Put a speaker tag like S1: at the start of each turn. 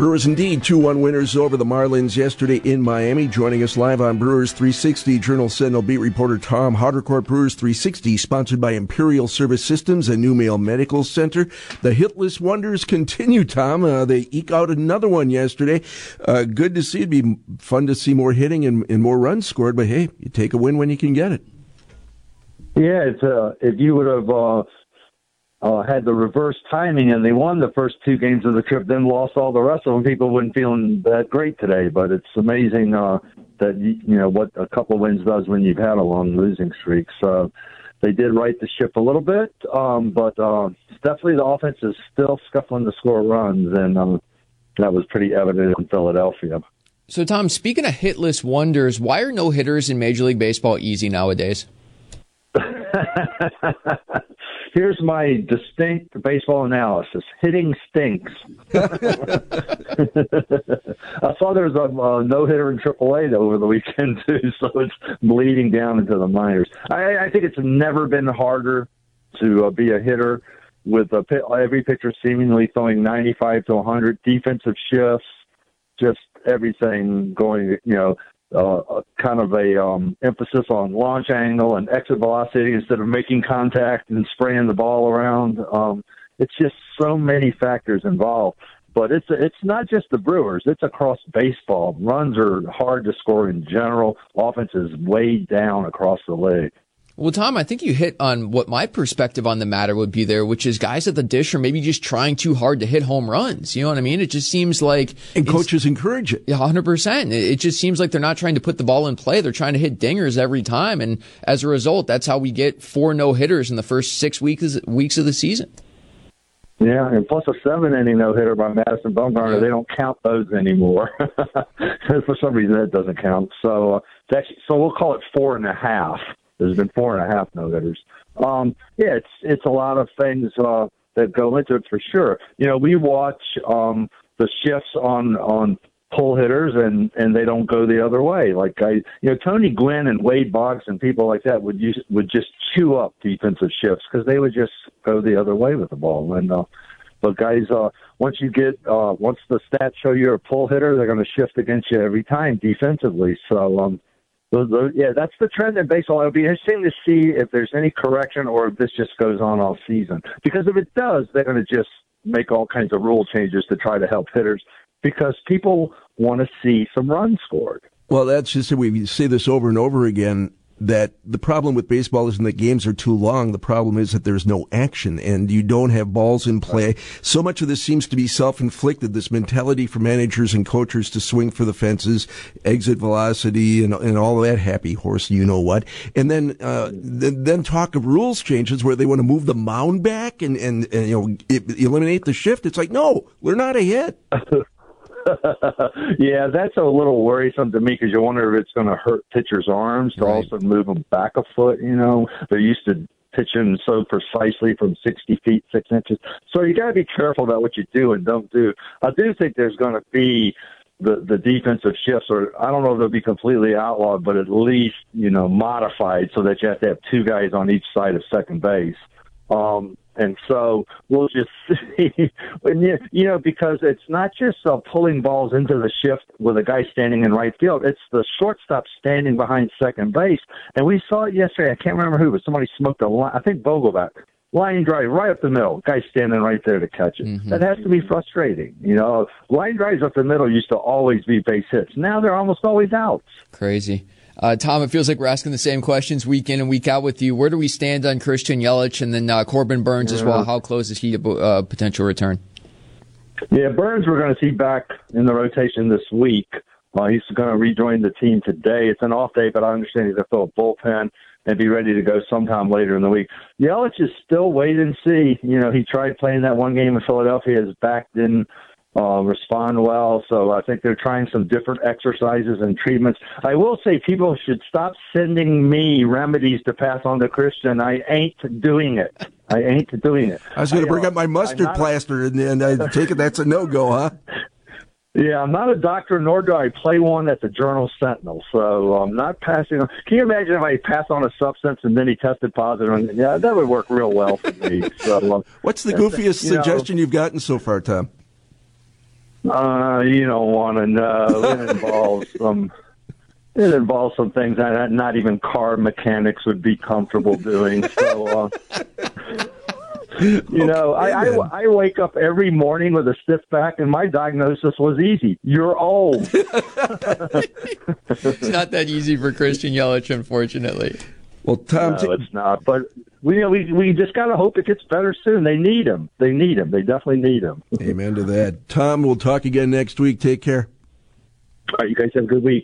S1: Brewers indeed 2 1 winners over the Marlins yesterday in Miami. Joining us live on Brewers 360, Journal Sentinel beat reporter Tom Haudricourt. Brewers 360, sponsored by Imperial Service Systems and New Mail Medical Center. The hitless wonders continue, Tom. Uh, they eke out another one yesterday. Uh, good to see. It'd be fun to see more hitting and, and, more runs scored, but hey, you take a win when you can get it.
S2: Yeah, it's, uh, if you would have uh, uh, had the reverse timing and they won the first two games of the trip, then lost all the rest of them, people wouldn't feeling that great today. But it's amazing uh, that you, know what a couple of wins does when you've had a long losing streak. So they did right the ship a little bit, um, but uh, definitely the offense is still scuffling to score runs, and um, that was pretty evident in Philadelphia.
S3: So, Tom, speaking of hitless wonders, why are no hitters in Major League Baseball easy nowadays?
S2: Here's my distinct baseball analysis. Hitting stinks. I saw there was a, a no hitter in AAA over the weekend too, so it's bleeding down into the minors. I, I think it's never been harder to uh, be a hitter with a, every pitcher seemingly throwing 95 to 100 defensive shifts, just everything going. You know, uh, kind of a um, emphasis on launch angle and exit velocity instead of making contact and spraying the ball around. Um, it's just so many factors involved. But it's it's not just the Brewers; it's across baseball. Runs are hard to score in general. Offense is way down across the league.
S3: Well, Tom, I think you hit on what my perspective on the matter would be there, which is guys at the dish are maybe just trying too hard to hit home runs. You know what I mean? It just seems like.
S1: And coaches encourage it.
S3: Yeah, 100%. It just seems like they're not trying to put the ball in play. They're trying to hit dingers every time. And as a result, that's how we get four no hitters in the first six weeks, weeks of the season.
S2: Yeah, and plus a seven inning no hitter by Madison Bumgarner. Yeah. They don't count those anymore. For some reason, that doesn't count. So, uh, that's, so we'll call it four and a half there's been four and a half no hitters. Um, yeah, it's it's a lot of things uh, that go into it for sure. You know, we watch um, the shifts on on pull hitters and and they don't go the other way. Like I, you know, Tony Gwynn and Wade Boggs and people like that would use would just chew up defensive shifts because they would just go the other way with the ball. And uh, but guys, uh, once you get uh, once the stats show you're a pull hitter, they're going to shift against you every time defensively. So um, yeah, that's the trend in baseball. It'll be interesting to see if there's any correction or if this just goes on all season. Because if it does, they're going to just make all kinds of rule changes to try to help hitters because people want to see some runs scored.
S1: Well, that's just we see this over and over again that the problem with baseball isn't that games are too long. The problem is that there's no action and you don't have balls in play. So much of this seems to be self-inflicted. This mentality for managers and coaches to swing for the fences, exit velocity, and, and all that happy horse, you know what. And then, uh, then, then talk of rules changes where they want to move the mound back and, and, and you know, eliminate the shift. It's like, no, we're not a hit.
S2: yeah, that's a little worrisome to me because you wonder if it's going to hurt pitchers' arms to right. also move them back a foot. You know, they're used to pitching so precisely from 60 feet, six inches. So you got to be careful about what you do and don't do. I do think there's going to be the the defensive shifts, or I don't know if they'll be completely outlawed, but at least you know modified so that you have to have two guys on each side of second base. Um, and so we'll just see when you you know because it's not just uh, pulling balls into the shift with a guy standing in right field. It's the shortstop standing behind second base, and we saw it yesterday. I can't remember who, but somebody smoked a line. I think Vogelbach line drive right up the middle. Guy standing right there to catch it. Mm-hmm. That has to be frustrating. You know, line drives up the middle used to always be base hits. Now they're almost always outs.
S3: Crazy. Uh, Tom, it feels like we're asking the same questions week in and week out with you. Where do we stand on Christian Yelich and then uh, Corbin Burnes yeah. as well? How close is he to uh, potential return?
S2: Yeah, Burnes we're going to see back in the rotation this week. Uh, he's going to rejoin the team today. It's an off day, but I understand he's going to fill a bullpen and be ready to go sometime later in the week. Yelich is still wait and see. You know, he tried playing that one game in Philadelphia. His back didn't uh, respond well. So I think they're trying some different exercises and treatments. I will say people should stop sending me remedies to pass on to Christian. I ain't doing it. I ain't doing it.
S1: I was going to bring uh, up my mustard plaster, and, and I take it that's a no go, huh?
S2: Yeah, I'm not a doctor, nor do I play one at the Journal Sentinel. So I'm not passing on. Can you imagine if I pass on a substance and then he tested positive? And, yeah, that would work real well for me. So,
S1: um, What's the goofiest you suggestion know, you've gotten so far, Tom?
S2: Uh, you don't want to know. It involves some. It involves some things that not even car mechanics would be comfortable doing. So, uh, you know, I, I I wake up every morning with a stiff back, and my diagnosis was easy. You're old.
S3: it's not that easy for Christian Yelich, unfortunately.
S1: Well, Tom,
S2: no, t- it's not. But we you know, we we just gotta hope it gets better soon. They need him. They need him. They definitely need him.
S1: Amen to that. Tom, we'll talk again next week. Take care.
S2: All right, you guys have a good week.